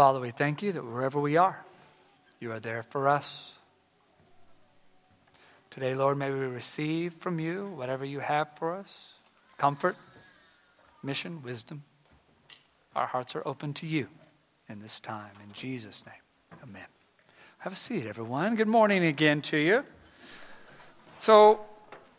Father, we thank you that wherever we are, you are there for us. Today, Lord, may we receive from you whatever you have for us comfort, mission, wisdom. Our hearts are open to you in this time. In Jesus' name, amen. Have a seat, everyone. Good morning again to you. So,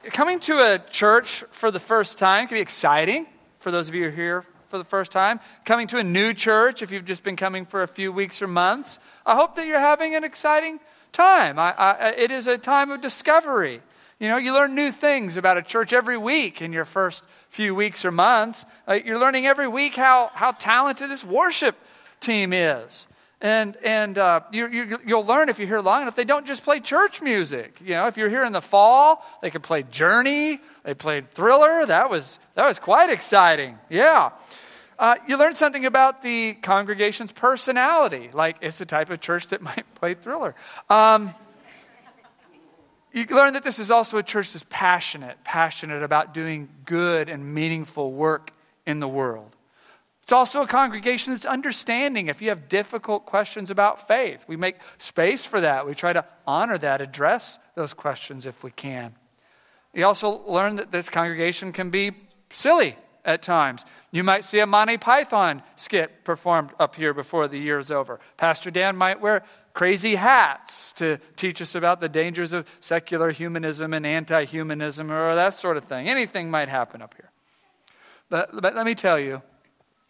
coming to a church for the first time can be exciting for those of you who are here for the first time. Coming to a new church, if you've just been coming for a few weeks or months, I hope that you're having an exciting time. I, I, it is a time of discovery. You know, you learn new things about a church every week in your first few weeks or months. Uh, you're learning every week how, how talented this worship team is. And, and uh, you, you, you'll learn if you're here long enough, they don't just play church music. You know, if you're here in the fall, they can play Journey, they played Thriller. That was, that was quite exciting. Yeah. Uh, you learn something about the congregation's personality, like it's the type of church that might play Thriller. Um, you learn that this is also a church that's passionate, passionate about doing good and meaningful work in the world. It's also a congregation that's understanding if you have difficult questions about faith. We make space for that. We try to honor that, address those questions if we can. You also learn that this congregation can be silly at times. You might see a Monty Python skit performed up here before the year is over. Pastor Dan might wear crazy hats to teach us about the dangers of secular humanism and anti humanism or that sort of thing. Anything might happen up here. But, but let me tell you,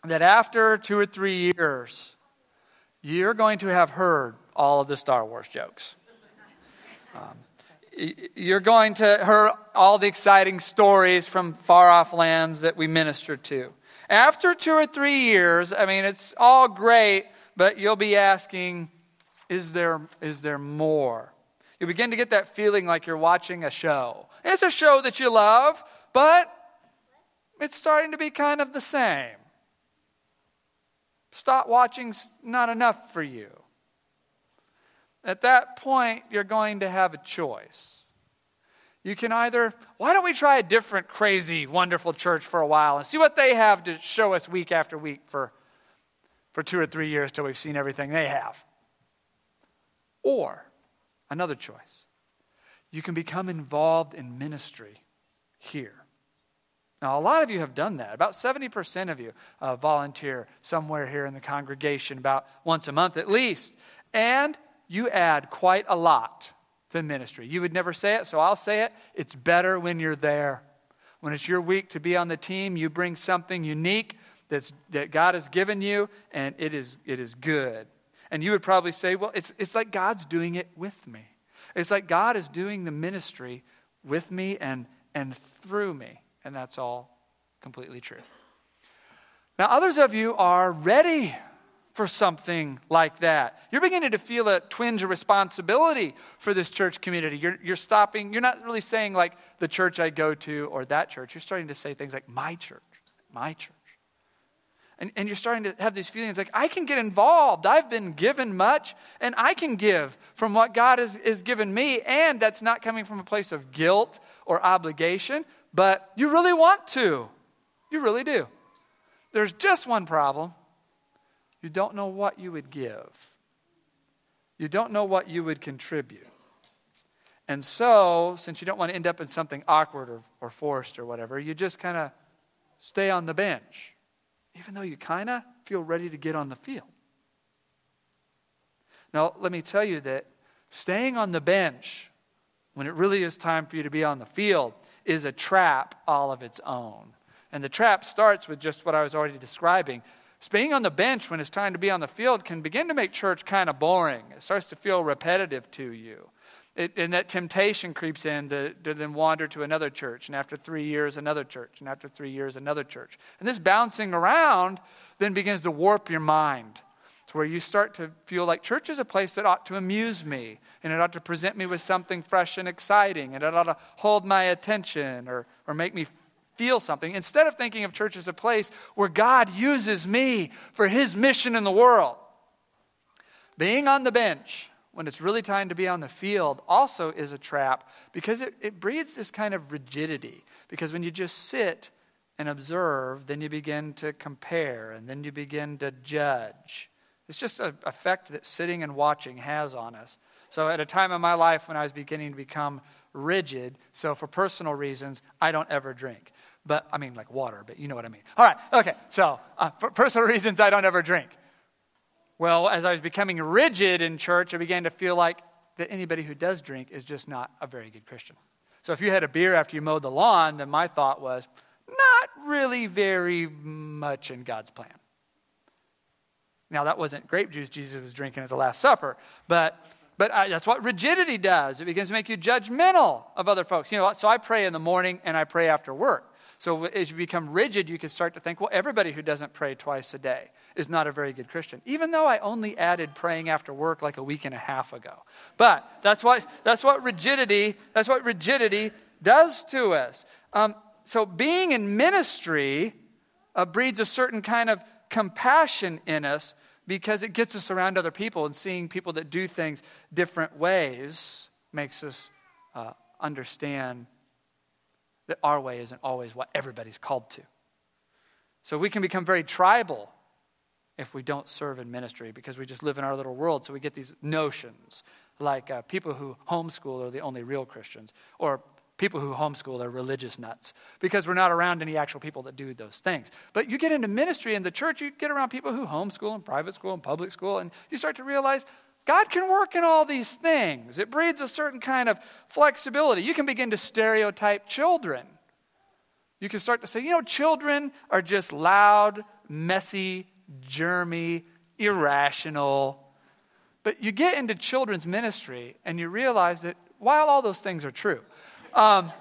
that after two or three years, you're going to have heard all of the Star Wars jokes. Um, you're going to hear all the exciting stories from far off lands that we minister to. After two or three years, I mean, it's all great, but you'll be asking, is there, is there more? You begin to get that feeling like you're watching a show. It's a show that you love, but it's starting to be kind of the same. Stop watching's not enough for you. At that point, you're going to have a choice. You can either, why don't we try a different crazy, wonderful church for a while and see what they have to show us week after week for, for two or three years till we've seen everything they have? Or another choice, you can become involved in ministry here. Now, a lot of you have done that. About 70% of you uh, volunteer somewhere here in the congregation, about once a month at least. And you add quite a lot to ministry. You would never say it, so I'll say it. It's better when you're there. When it's your week to be on the team, you bring something unique that's, that God has given you, and it is, it is good. And you would probably say, well, it's, it's like God's doing it with me. It's like God is doing the ministry with me and, and through me. And that's all completely true. Now, others of you are ready for something like that. You're beginning to feel a twinge of responsibility for this church community. You're, you're stopping, you're not really saying like the church I go to or that church. You're starting to say things like my church, my church. And, and you're starting to have these feelings like, I can get involved. I've been given much, and I can give from what God has, has given me. And that's not coming from a place of guilt or obligation, but you really want to. You really do. There's just one problem you don't know what you would give, you don't know what you would contribute. And so, since you don't want to end up in something awkward or, or forced or whatever, you just kind of stay on the bench, even though you kind of feel ready to get on the field. Now, let me tell you that staying on the bench when it really is time for you to be on the field is a trap all of its own. And the trap starts with just what I was already describing. Being on the bench when it's time to be on the field can begin to make church kind of boring. It starts to feel repetitive to you. It, and that temptation creeps in to, to then wander to another church, and after three years, another church, and after three years, another church. And this bouncing around then begins to warp your mind to where you start to feel like church is a place that ought to amuse me, and it ought to present me with something fresh and exciting, and it ought to hold my attention or, or make me feel something. Instead of thinking of church as a place where God uses me for his mission in the world, being on the bench when it's really time to be on the field also is a trap because it, it breeds this kind of rigidity. Because when you just sit and observe, then you begin to compare and then you begin to judge. It's just an effect that sitting and watching has on us. So, at a time in my life when I was beginning to become rigid, so for personal reasons, I don't ever drink. But, I mean, like water, but you know what I mean. All right, okay, so uh, for personal reasons, I don't ever drink. Well, as I was becoming rigid in church, I began to feel like that anybody who does drink is just not a very good Christian. So, if you had a beer after you mowed the lawn, then my thought was, not really very much in God's plan. Now, that wasn't grape juice Jesus was drinking at the Last Supper, but, but I, that's what rigidity does. It begins to make you judgmental of other folks. You know, so I pray in the morning and I pray after work. So as you become rigid, you can start to think, well, everybody who doesn't pray twice a day is not a very good Christian, even though I only added praying after work like a week and a half ago. But that's what, that's what rigidity, that's what rigidity does to us. Um, so being in ministry uh, breeds a certain kind of compassion in us because it gets us around other people and seeing people that do things different ways makes us uh, understand that our way isn't always what everybody's called to. So we can become very tribal if we don't serve in ministry because we just live in our little world. So we get these notions like uh, people who homeschool are the only real Christians, or people who homeschool are religious nuts because we're not around any actual people that do those things. But you get into ministry in the church, you get around people who homeschool and private school and public school, and you start to realize God can work in all these things. It breeds a certain kind of flexibility. You can begin to stereotype children. You can start to say, you know, children are just loud, messy, germy, irrational. But you get into children's ministry and you realize that while all those things are true, um,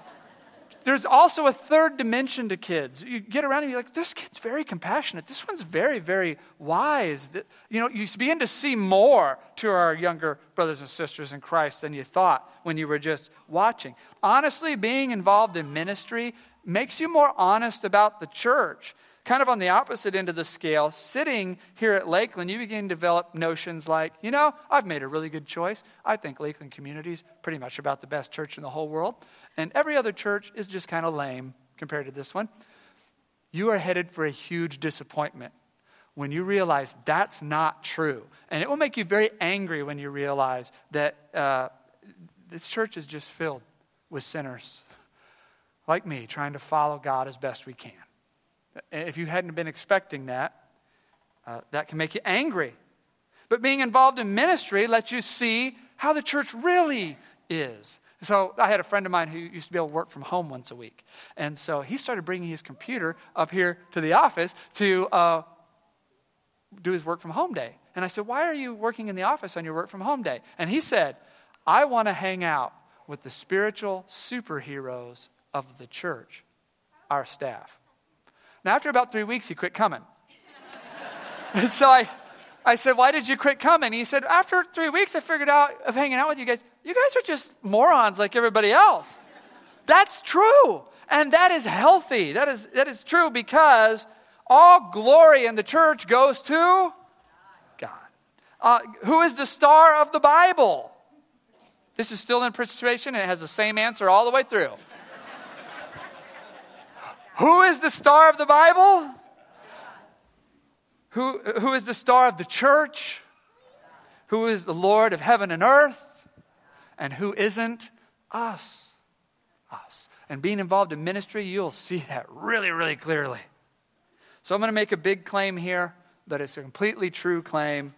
there's also a third dimension to kids. You get around and you're like, this kid's very compassionate. This one's very, very wise. You know, you begin to see more to our younger brothers and sisters in Christ than you thought when you were just watching. Honestly, being involved in ministry makes you more honest about the church. Kind of on the opposite end of the scale, sitting here at Lakeland, you begin to develop notions like, you know, I've made a really good choice. I think Lakeland Community is pretty much about the best church in the whole world and every other church is just kind of lame compared to this one. You are headed for a huge disappointment when you realize that's not true. And it will make you very angry when you realize that uh, this church is just filled with sinners like me trying to follow God as best we can. If you hadn't been expecting that, uh, that can make you angry. But being involved in ministry lets you see how the church really is. So I had a friend of mine who used to be able to work from home once a week. And so he started bringing his computer up here to the office to uh, do his work from home day. And I said, Why are you working in the office on your work from home day? And he said, I want to hang out with the spiritual superheroes of the church, our staff. Now, after about three weeks, he quit coming. and so I, I said, Why did you quit coming? He said, After three weeks, I figured out of hanging out with you guys, you guys are just morons like everybody else. That's true. And that is healthy. That is, that is true because all glory in the church goes to God. Uh, who is the star of the Bible? This is still in participation and it has the same answer all the way through. Who is the star of the Bible? Who, who is the star of the church? Who is the Lord of heaven and earth? and who isn't us. Us. And being involved in ministry, you'll see that really, really clearly. So I'm going to make a big claim here, but it's a completely true claim.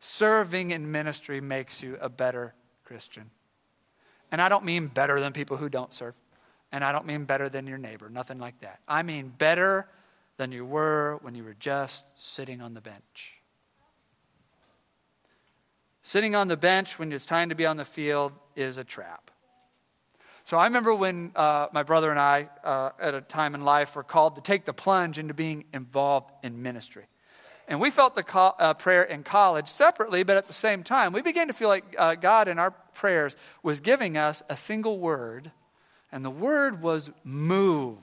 Serving in ministry makes you a better Christian. And I don't mean better than people who don't serve. And I don't mean better than your neighbor, nothing like that. I mean better than you were when you were just sitting on the bench. Sitting on the bench when it's time to be on the field is a trap. So I remember when uh, my brother and I, uh, at a time in life, were called to take the plunge into being involved in ministry. And we felt the call, uh, prayer in college separately, but at the same time, we began to feel like uh, God in our prayers was giving us a single word, and the word was move.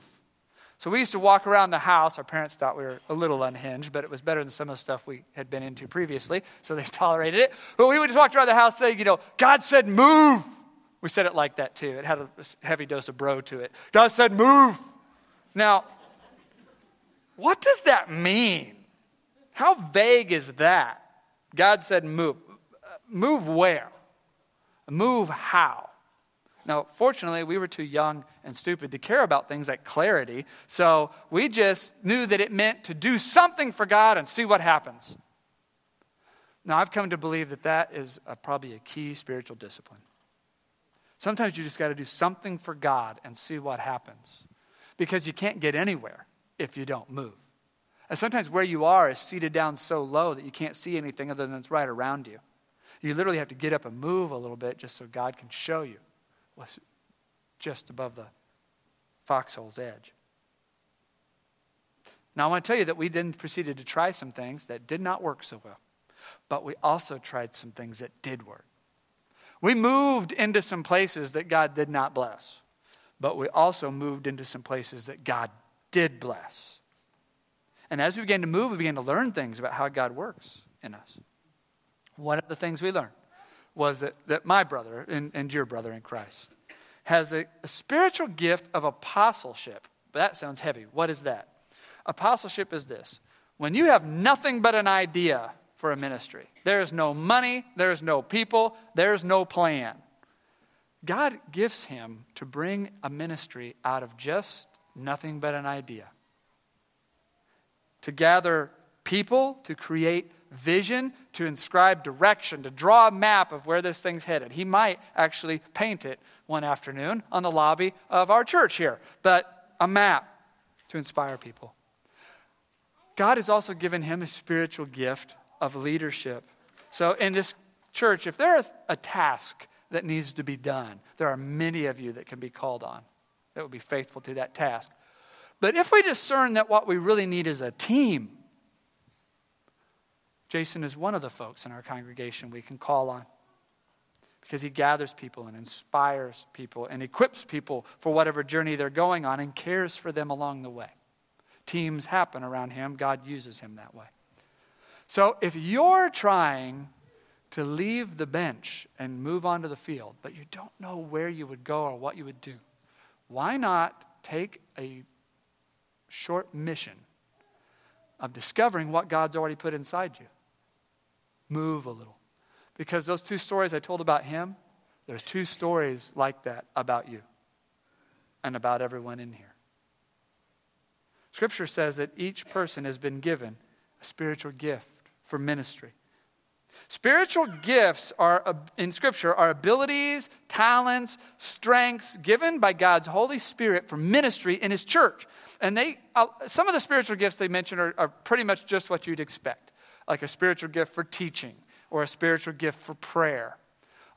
So we used to walk around the house. Our parents thought we were a little unhinged, but it was better than some of the stuff we had been into previously, so they tolerated it. But we would just walk around the house saying, you know, God said move. We said it like that too. It had a heavy dose of bro to it. God said move. Now, what does that mean? How vague is that? God said, move. Uh, move where? Move how? Now, fortunately, we were too young and stupid to care about things like clarity, so we just knew that it meant to do something for God and see what happens. Now, I've come to believe that that is a, probably a key spiritual discipline. Sometimes you just got to do something for God and see what happens because you can't get anywhere if you don't move. And sometimes where you are is seated down so low that you can't see anything other than it's right around you. You literally have to get up and move a little bit just so God can show you what's just above the foxhole's edge. Now, I want to tell you that we then proceeded to try some things that did not work so well, but we also tried some things that did work. We moved into some places that God did not bless, but we also moved into some places that God did bless. And as we began to move, we began to learn things about how God works in us. One of the things we learned was that, that my brother and, and your brother in Christ has a, a spiritual gift of apostleship. That sounds heavy. What is that? Apostleship is this when you have nothing but an idea for a ministry, there is no money, there is no people, there is no plan. God gives him to bring a ministry out of just nothing but an idea to gather people, to create vision, to inscribe direction, to draw a map of where this thing's headed. He might actually paint it one afternoon on the lobby of our church here, but a map to inspire people. God has also given him a spiritual gift of leadership. So in this church, if there's a task that needs to be done, there are many of you that can be called on that will be faithful to that task. But if we discern that what we really need is a team, Jason is one of the folks in our congregation we can call on because he gathers people and inspires people and equips people for whatever journey they're going on and cares for them along the way. Teams happen around him, God uses him that way. So if you're trying to leave the bench and move onto the field, but you don't know where you would go or what you would do, why not take a short mission of discovering what God's already put inside you. Move a little. Because those two stories I told about him, there's two stories like that about you and about everyone in here. Scripture says that each person has been given a spiritual gift for ministry. Spiritual gifts are in scripture are abilities, talents, strengths given by God's Holy Spirit for ministry in his church. And they, uh, some of the spiritual gifts they mention are, are pretty much just what you'd expect, like a spiritual gift for teaching or a spiritual gift for prayer.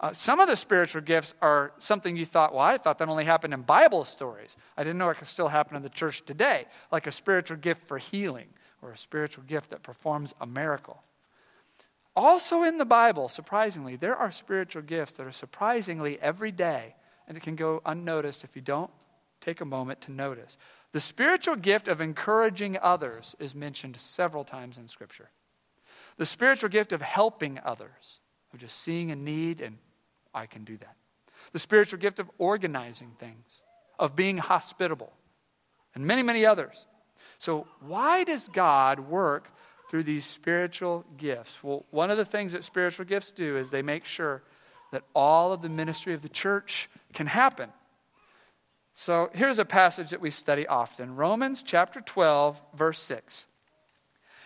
Uh, some of the spiritual gifts are something you thought, well, I thought that only happened in Bible stories. I didn't know it could still happen in the church today, like a spiritual gift for healing or a spiritual gift that performs a miracle. Also in the Bible, surprisingly, there are spiritual gifts that are surprisingly every day and it can go unnoticed if you don't take a moment to notice. The spiritual gift of encouraging others is mentioned several times in Scripture. The spiritual gift of helping others, of just seeing a need and I can do that. The spiritual gift of organizing things, of being hospitable, and many, many others. So, why does God work through these spiritual gifts? Well, one of the things that spiritual gifts do is they make sure that all of the ministry of the church can happen. So here's a passage that we study often Romans chapter 12, verse 6.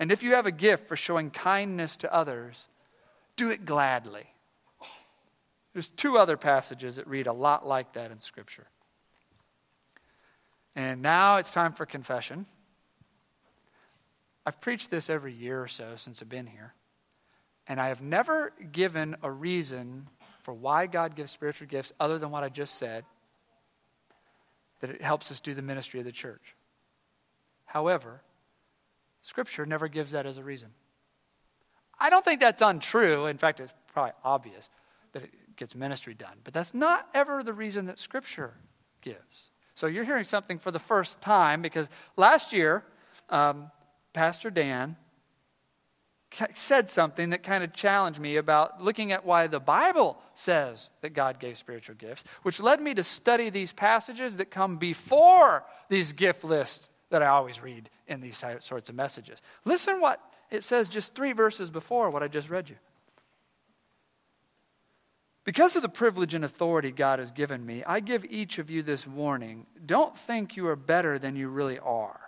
And if you have a gift for showing kindness to others, do it gladly. There's two other passages that read a lot like that in Scripture. And now it's time for confession. I've preached this every year or so since I've been here. And I have never given a reason for why God gives spiritual gifts other than what I just said that it helps us do the ministry of the church. However, Scripture never gives that as a reason. I don't think that's untrue. In fact, it's probably obvious that it gets ministry done. But that's not ever the reason that Scripture gives. So you're hearing something for the first time because last year, um, Pastor Dan said something that kind of challenged me about looking at why the Bible says that God gave spiritual gifts, which led me to study these passages that come before these gift lists that I always read in these sorts of messages. Listen what it says just three verses before what I just read you. Because of the privilege and authority God has given me, I give each of you this warning. Don't think you are better than you really are.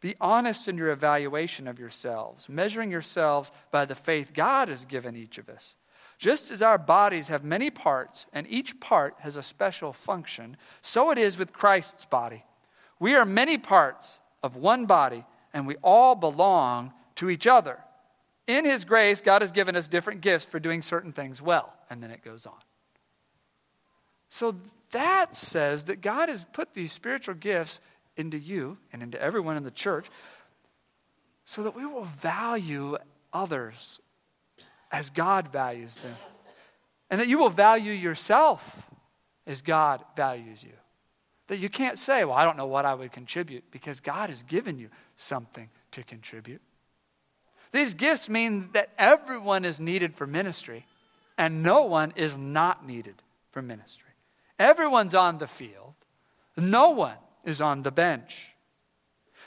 Be honest in your evaluation of yourselves, measuring yourselves by the faith God has given each of us. Just as our bodies have many parts, and each part has a special function, so it is with Christ's body. We are many parts of one body, and we all belong to each other. In His grace, God has given us different gifts for doing certain things well. And then it goes on. So that says that God has put these spiritual gifts into you and into everyone in the church so that we will value others as God values them. And that you will value yourself as God values you. That you can't say, well, I don't know what I would contribute, because God has given you something to contribute. These gifts mean that everyone is needed for ministry, and no one is not needed for ministry. Everyone's on the field, no one is on the bench.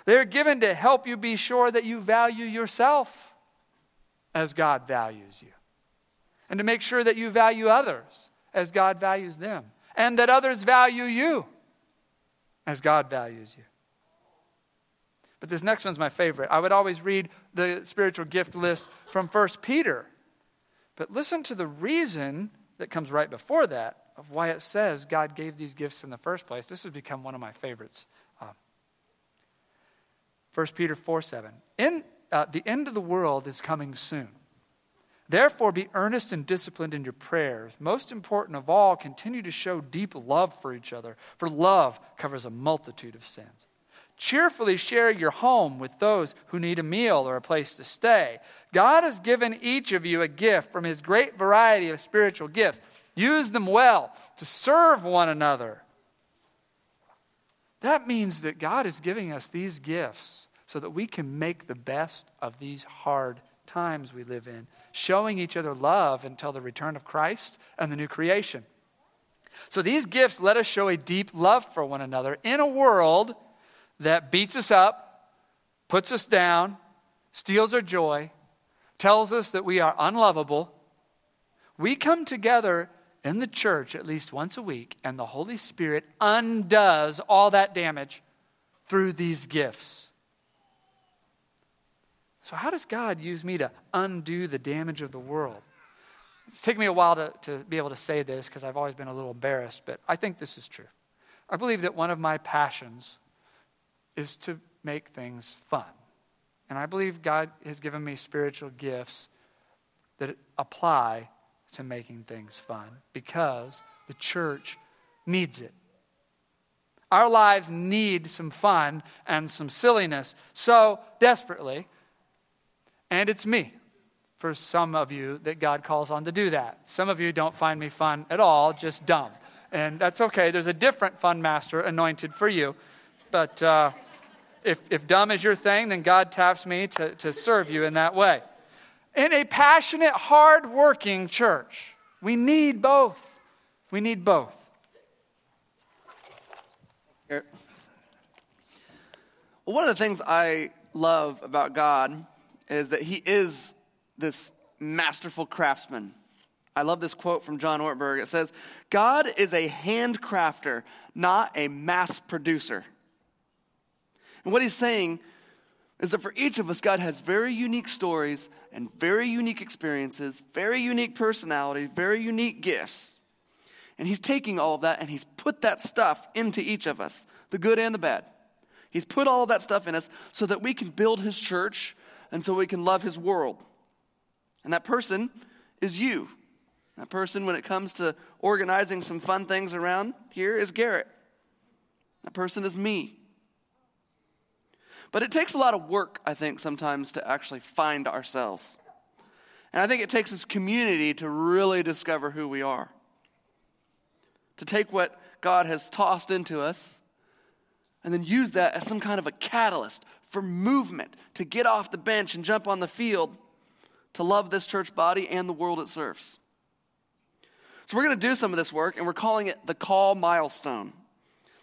They're given to help you be sure that you value yourself as God values you, and to make sure that you value others as God values them, and that others value you as God values you. But this next one's my favorite. I would always read the spiritual gift list from 1 Peter. But listen to the reason that comes right before that of why it says God gave these gifts in the first place. This has become one of my favorites. Uh, 1 Peter 4 7. In, uh, the end of the world is coming soon. Therefore, be earnest and disciplined in your prayers. Most important of all, continue to show deep love for each other, for love covers a multitude of sins. Cheerfully share your home with those who need a meal or a place to stay. God has given each of you a gift from his great variety of spiritual gifts. Use them well to serve one another. That means that God is giving us these gifts so that we can make the best of these hard times we live in, showing each other love until the return of Christ and the new creation. So these gifts let us show a deep love for one another in a world that beats us up, puts us down, steals our joy, tells us that we are unlovable. We come together in the church at least once a week, and the Holy Spirit undoes all that damage through these gifts. So, how does God use me to undo the damage of the world? It's taken me a while to, to be able to say this because I've always been a little embarrassed, but I think this is true. I believe that one of my passions is to make things fun. And I believe God has given me spiritual gifts that apply to making things fun because the church needs it. Our lives need some fun and some silliness so desperately and it's me for some of you that God calls on to do that. Some of you don't find me fun at all, just dumb. And that's okay. There's a different fun master anointed for you. But uh, if, if dumb is your thing, then God taps me to, to serve you in that way. In a passionate, hard-working church, we need both. We need both. Well, one of the things I love about God is that he is this masterful craftsman. I love this quote from John Ortberg. It says, God is a handcrafter, not a mass producer. And what he's saying is that for each of us, God has very unique stories and very unique experiences, very unique personalities, very unique gifts. And he's taking all of that and he's put that stuff into each of us, the good and the bad. He's put all of that stuff in us so that we can build his church and so we can love his world. And that person is you. That person, when it comes to organizing some fun things around here, is Garrett. That person is me. But it takes a lot of work, I think, sometimes to actually find ourselves. And I think it takes this community to really discover who we are. To take what God has tossed into us and then use that as some kind of a catalyst for movement to get off the bench and jump on the field to love this church body and the world it serves. So, we're going to do some of this work, and we're calling it the Call Milestone.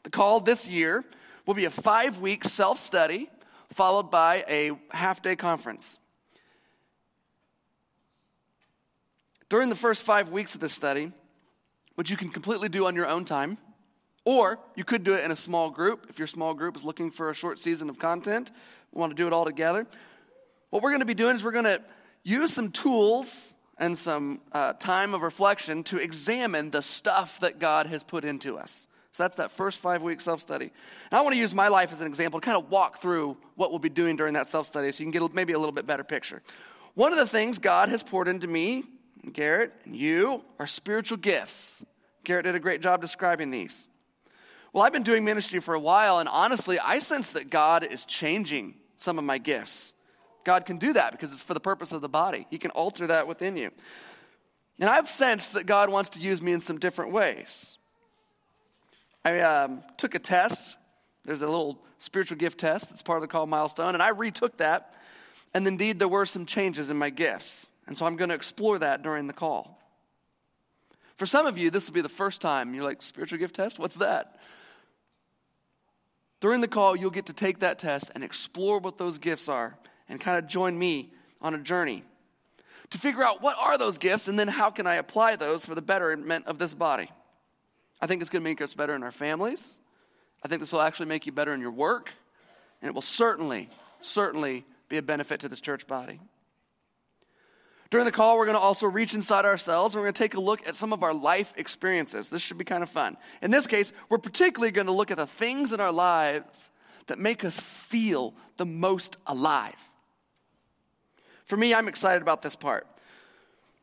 The call this year will be a five week self study followed by a half day conference. During the first five weeks of this study, which you can completely do on your own time, or you could do it in a small group if your small group is looking for a short season of content, we want to do it all together. What we're going to be doing is we're going to use some tools and some uh, time of reflection to examine the stuff that God has put into us. So that's that first five week self study. And I want to use my life as an example to kind of walk through what we'll be doing during that self study so you can get maybe a little bit better picture. One of the things God has poured into me, and Garrett, and you are spiritual gifts. Garrett did a great job describing these. Well, I've been doing ministry for a while, and honestly, I sense that God is changing some of my gifts. God can do that because it's for the purpose of the body. He can alter that within you. And I've sensed that God wants to use me in some different ways. I um, took a test. There's a little spiritual gift test that's part of the call milestone, and I retook that. And indeed, there were some changes in my gifts. And so I'm going to explore that during the call. For some of you, this will be the first time you're like, spiritual gift test? What's that? During the call, you'll get to take that test and explore what those gifts are and kind of join me on a journey to figure out what are those gifts and then how can I apply those for the betterment of this body. I think it's going to make us better in our families. I think this will actually make you better in your work. And it will certainly, certainly be a benefit to this church body. During the call, we're going to also reach inside ourselves and we're going to take a look at some of our life experiences. This should be kind of fun. In this case, we're particularly going to look at the things in our lives that make us feel the most alive. For me, I'm excited about this part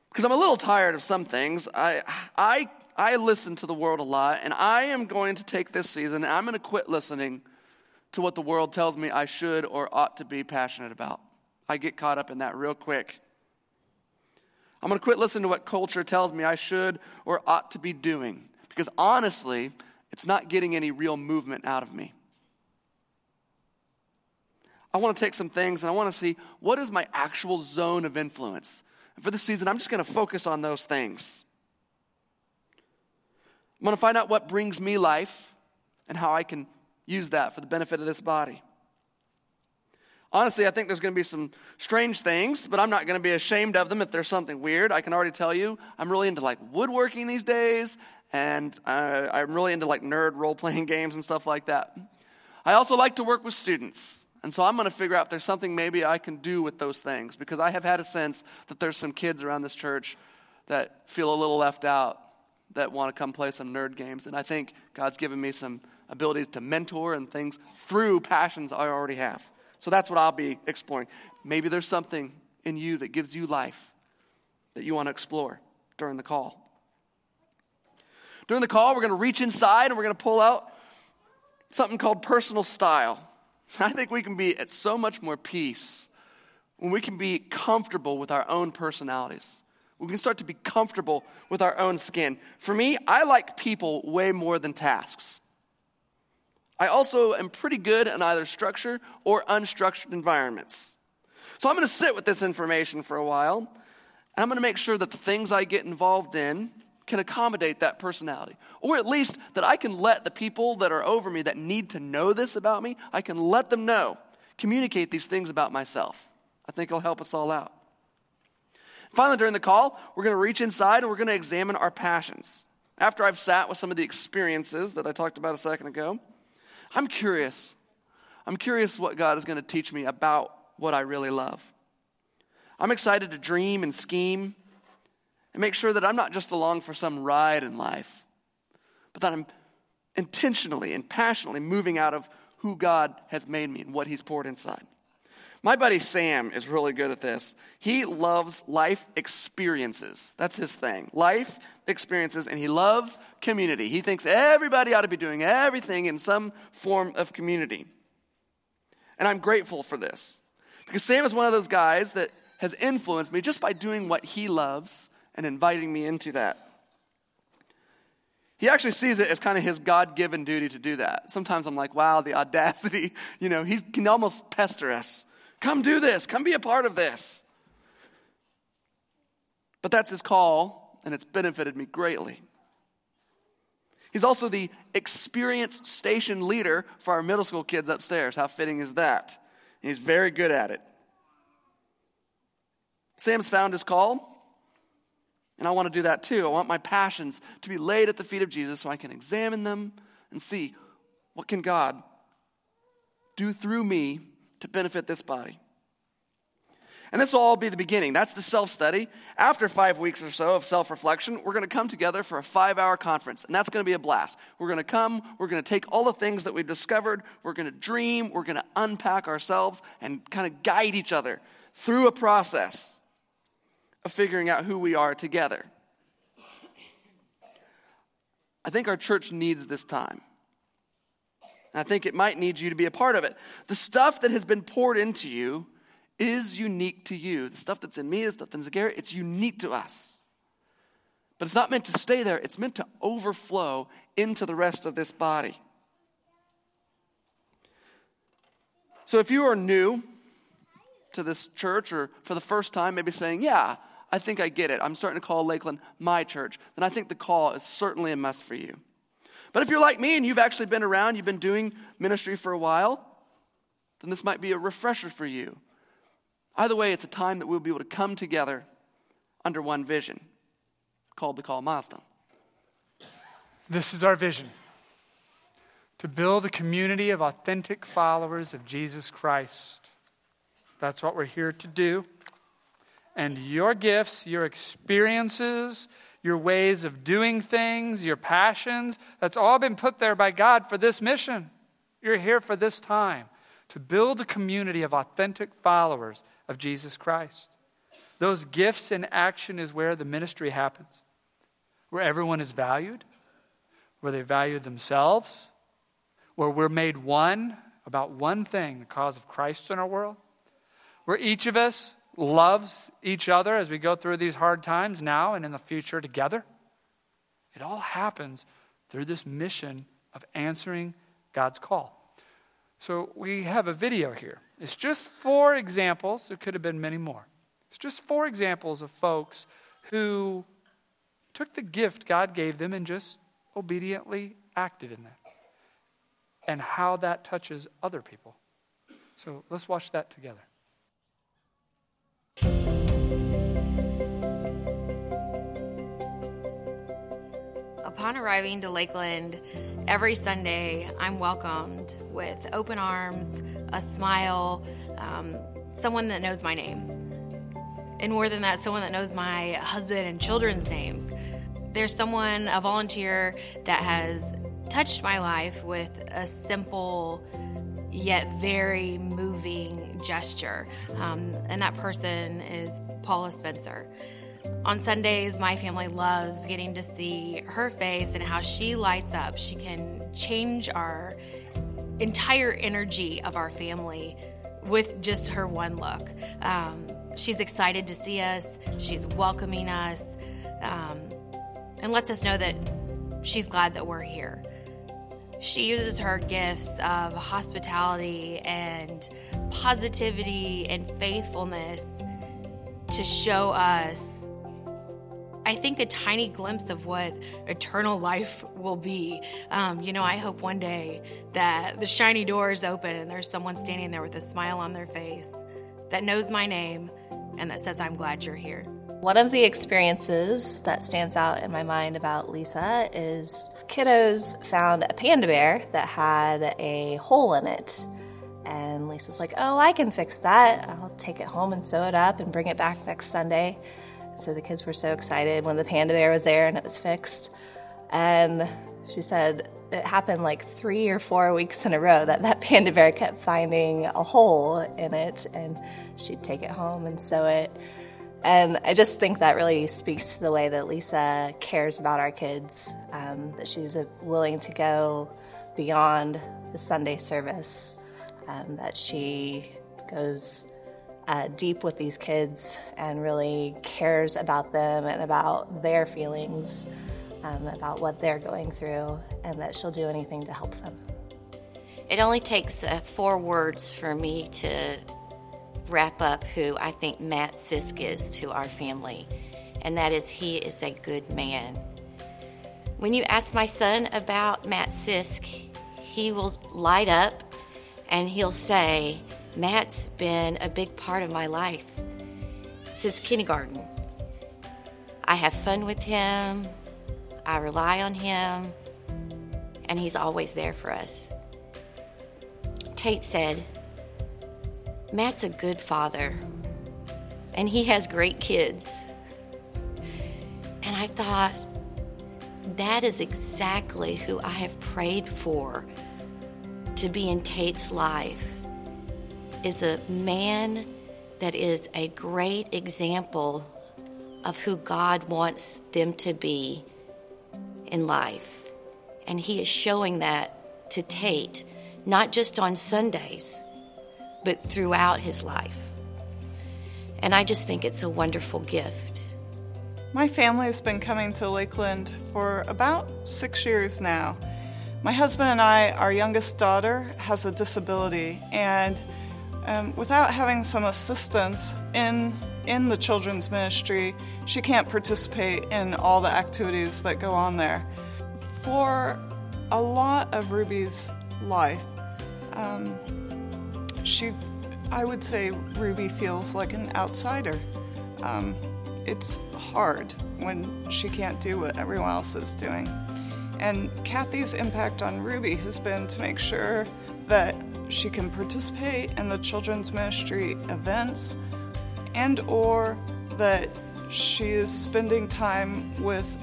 because I'm a little tired of some things. I, I, I listen to the world a lot, and I am going to take this season, and I'm going to quit listening to what the world tells me I should or ought to be passionate about. I get caught up in that real quick. I'm going to quit listening to what culture tells me I should or ought to be doing because honestly, it's not getting any real movement out of me. I want to take some things and I want to see what is my actual zone of influence. And for this season, I'm just going to focus on those things. I'm going to find out what brings me life and how I can use that for the benefit of this body. Honestly, I think there's going to be some strange things, but I'm not going to be ashamed of them if there's something weird. I can already tell you, I'm really into like woodworking these days, and uh, I'm really into like nerd role playing games and stuff like that. I also like to work with students. And so I'm going to figure out if there's something maybe I can do with those things because I have had a sense that there's some kids around this church that feel a little left out that want to come play some nerd games. And I think God's given me some ability to mentor and things through passions I already have. So that's what I'll be exploring. Maybe there's something in you that gives you life that you want to explore during the call. During the call, we're going to reach inside and we're going to pull out something called personal style. I think we can be at so much more peace when we can be comfortable with our own personalities. We can start to be comfortable with our own skin. For me, I like people way more than tasks. I also am pretty good in either structured or unstructured environments. So I'm going to sit with this information for a while, and I'm going to make sure that the things I get involved in can accommodate that personality. Or at least that I can let the people that are over me that need to know this about me, I can let them know, communicate these things about myself. I think it'll help us all out. Finally, during the call, we're going to reach inside and we're going to examine our passions. After I've sat with some of the experiences that I talked about a second ago, I'm curious. I'm curious what God is going to teach me about what I really love. I'm excited to dream and scheme and make sure that I'm not just along for some ride in life, but that I'm intentionally and passionately moving out of who God has made me and what He's poured inside. My buddy Sam is really good at this. He loves life experiences. That's his thing. Life experiences, and he loves community. He thinks everybody ought to be doing everything in some form of community. And I'm grateful for this. Because Sam is one of those guys that has influenced me just by doing what he loves and inviting me into that. He actually sees it as kind of his God given duty to do that. Sometimes I'm like, wow, the audacity. You know, he can almost pester us. Come do this, come be a part of this. But that's his call, and it's benefited me greatly. He's also the experience station leader for our middle school kids upstairs. How fitting is that? He's very good at it. Sam's found his call, and I want to do that too. I want my passions to be laid at the feet of Jesus so I can examine them and see what can God do through me to benefit this body. And this will all be the beginning. That's the self study. After five weeks or so of self reflection, we're going to come together for a five hour conference. And that's going to be a blast. We're going to come, we're going to take all the things that we've discovered, we're going to dream, we're going to unpack ourselves and kind of guide each other through a process of figuring out who we are together. I think our church needs this time. I think it might need you to be a part of it. The stuff that has been poured into you is unique to you. The stuff that's in me, the stuff that's in Garrett, it's unique to us. But it's not meant to stay there, it's meant to overflow into the rest of this body. So if you are new to this church or for the first time, maybe saying, Yeah, I think I get it. I'm starting to call Lakeland my church. Then I think the call is certainly a must for you. But if you're like me and you've actually been around, you've been doing ministry for a while, then this might be a refresher for you. Either way, it's a time that we'll be able to come together under one vision called the Call Milestone. This is our vision to build a community of authentic followers of Jesus Christ. That's what we're here to do. And your gifts, your experiences, your ways of doing things, your passions, that's all been put there by God for this mission. You're here for this time to build a community of authentic followers of Jesus Christ. Those gifts in action is where the ministry happens, where everyone is valued, where they value themselves, where we're made one about one thing the cause of Christ in our world, where each of us loves each other as we go through these hard times now and in the future together. It all happens through this mission of answering God's call. So we have a video here. It's just four examples. There could have been many more. It's just four examples of folks who took the gift God gave them and just obediently acted in that. And how that touches other people. So let's watch that together. Upon arriving to Lakeland, every Sunday I'm welcomed with open arms, a smile, um, someone that knows my name. And more than that, someone that knows my husband and children's names. There's someone, a volunteer, that has touched my life with a simple yet very moving gesture. Um, and that person is Paula Spencer. On Sundays, my family loves getting to see her face and how she lights up. She can change our entire energy of our family with just her one look. Um, she's excited to see us, she's welcoming us, um, and lets us know that she's glad that we're here. She uses her gifts of hospitality and positivity and faithfulness to show us, I think, a tiny glimpse of what eternal life will be. Um, you know, I hope one day that the shiny doors open and there's someone standing there with a smile on their face that knows my name and that says, I'm glad you're here. One of the experiences that stands out in my mind about Lisa is kiddos found a panda bear that had a hole in it. And Lisa's like, Oh, I can fix that. I'll take it home and sew it up and bring it back next Sunday. So the kids were so excited when the panda bear was there and it was fixed. And she said it happened like three or four weeks in a row that that panda bear kept finding a hole in it and she'd take it home and sew it and I just think that really speaks to the way that Lisa cares about our kids, um, that she's willing to go beyond the Sunday service, um, that she goes uh, deep with these kids and really cares about them and about their feelings, um, about what they're going through, and that she'll do anything to help them. It only takes uh, four words for me to wrap up who I think Matt Sisk is to our family, and that is he is a good man. When you ask my son about Matt Sisk, he will light up and he'll say, Matt's been a big part of my life since kindergarten. I have fun with him, I rely on him, and he's always there for us. Tate said, Matt's a good father, and he has great kids. And I thought, that is exactly who I have prayed for to be in Tate's life is a man that is a great example of who God wants them to be in life. And he is showing that to Tate, not just on Sundays, but throughout his life. And I just think it's a wonderful gift. My family has been coming to Lakeland for about six years now. My husband and I, our youngest daughter, has a disability, and um, without having some assistance in in the children's ministry, she can't participate in all the activities that go on there. For a lot of Ruby's life, um, she, I would say, Ruby feels like an outsider. Um, it's hard when she can't do what everyone else is doing. And Kathy's impact on Ruby has been to make sure that she can participate in the children's ministry events and or that she is spending time with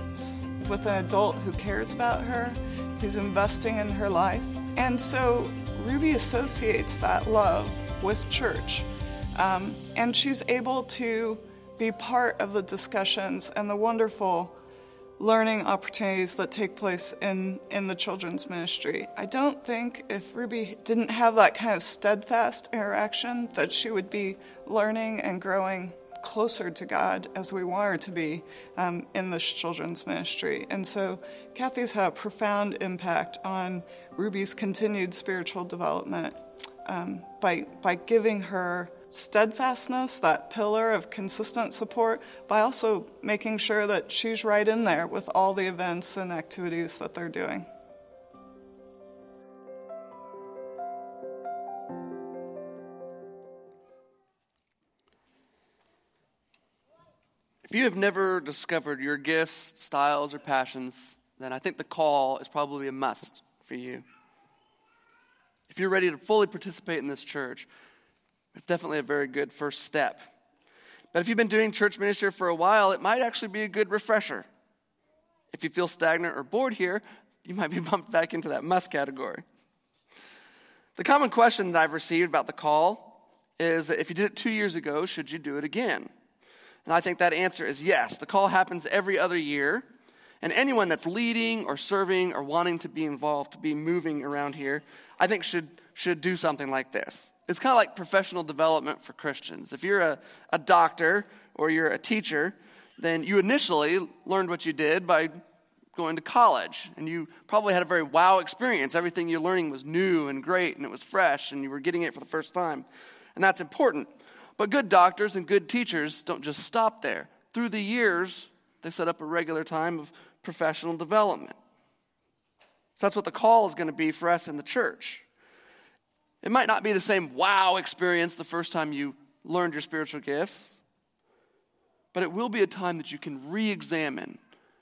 with an adult who cares about her, who's investing in her life. And so Ruby associates that love with church. Um, and she's able to be part of the discussions and the wonderful learning opportunities that take place in, in the children's ministry. I don't think if Ruby didn't have that kind of steadfast interaction that she would be learning and growing closer to God as we want her to be um, in this children's ministry. And so Kathy's had a profound impact on Ruby's continued spiritual development um, by, by giving her steadfastness, that pillar of consistent support, by also making sure that she's right in there with all the events and activities that they're doing. If you have never discovered your gifts, styles, or passions, then I think the call is probably a must for you. If you're ready to fully participate in this church, it's definitely a very good first step. But if you've been doing church ministry for a while, it might actually be a good refresher. If you feel stagnant or bored here, you might be bumped back into that must category. The common question that I've received about the call is that if you did it two years ago, should you do it again? And I think that answer is yes. The call happens every other year, and anyone that's leading or serving or wanting to be involved, to be moving around here, I think should, should do something like this. It's kind of like professional development for Christians. If you're a, a doctor or you're a teacher, then you initially learned what you did by going to college. And you probably had a very wow experience. Everything you're learning was new and great and it was fresh and you were getting it for the first time. And that's important. But good doctors and good teachers don't just stop there. Through the years, they set up a regular time of professional development. So that's what the call is going to be for us in the church. It might not be the same wow experience the first time you learned your spiritual gifts, but it will be a time that you can re examine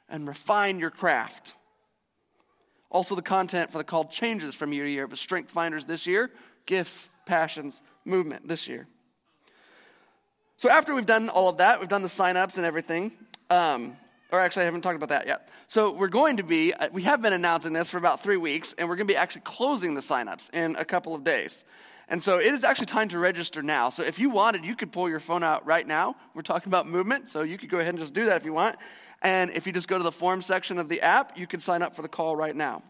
and refine your craft. Also, the content for the call changes from year to year. Was Strength Finders this year, Gifts, Passions, Movement this year. So, after we've done all of that, we've done the sign ups and everything. Um, or actually, I haven't talked about that yet. So we're going to be, uh, we have been announcing this for about three weeks, and we're going to be actually closing the signups in a couple of days. And so it is actually time to register now. So if you wanted, you could pull your phone out right now. We're talking about movement, so you could go ahead and just do that if you want. And if you just go to the form section of the app, you can sign up for the call right now.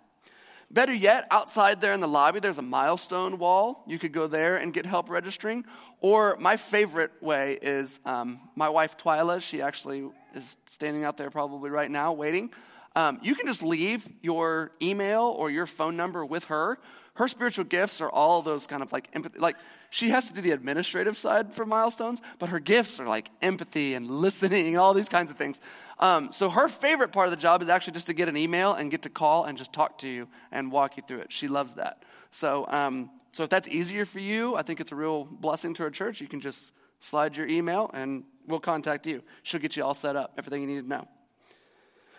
Better yet, outside there in the lobby, there's a milestone wall. You could go there and get help registering. Or my favorite way is um, my wife Twyla. She actually is standing out there probably right now waiting. Um, you can just leave your email or your phone number with her. Her spiritual gifts are all those kind of like empathy. Like she has to do the administrative side for milestones, but her gifts are like empathy and listening, all these kinds of things. Um, so her favorite part of the job is actually just to get an email and get to call and just talk to you and walk you through it. She loves that. So, um, so if that's easier for you, I think it's a real blessing to our church. You can just slide your email and we'll contact you. She'll get you all set up, everything you need to know.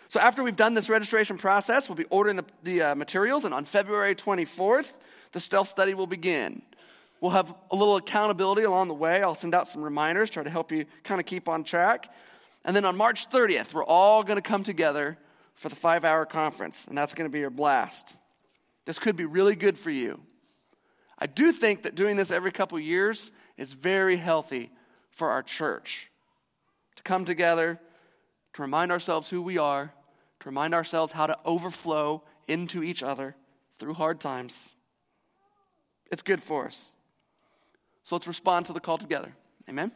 So after we've done this registration process, we'll be ordering the, the uh, materials, and on February 24th, the stealth study will begin. We'll have a little accountability along the way. I'll send out some reminders, try to help you kind of keep on track. And then on March 30th, we're all going to come together for the five hour conference, and that's going to be your blast. This could be really good for you. I do think that doing this every couple years is very healthy for our church. To come together, to remind ourselves who we are, to remind ourselves how to overflow into each other through hard times. It's good for us. So let's respond to the call together. Amen.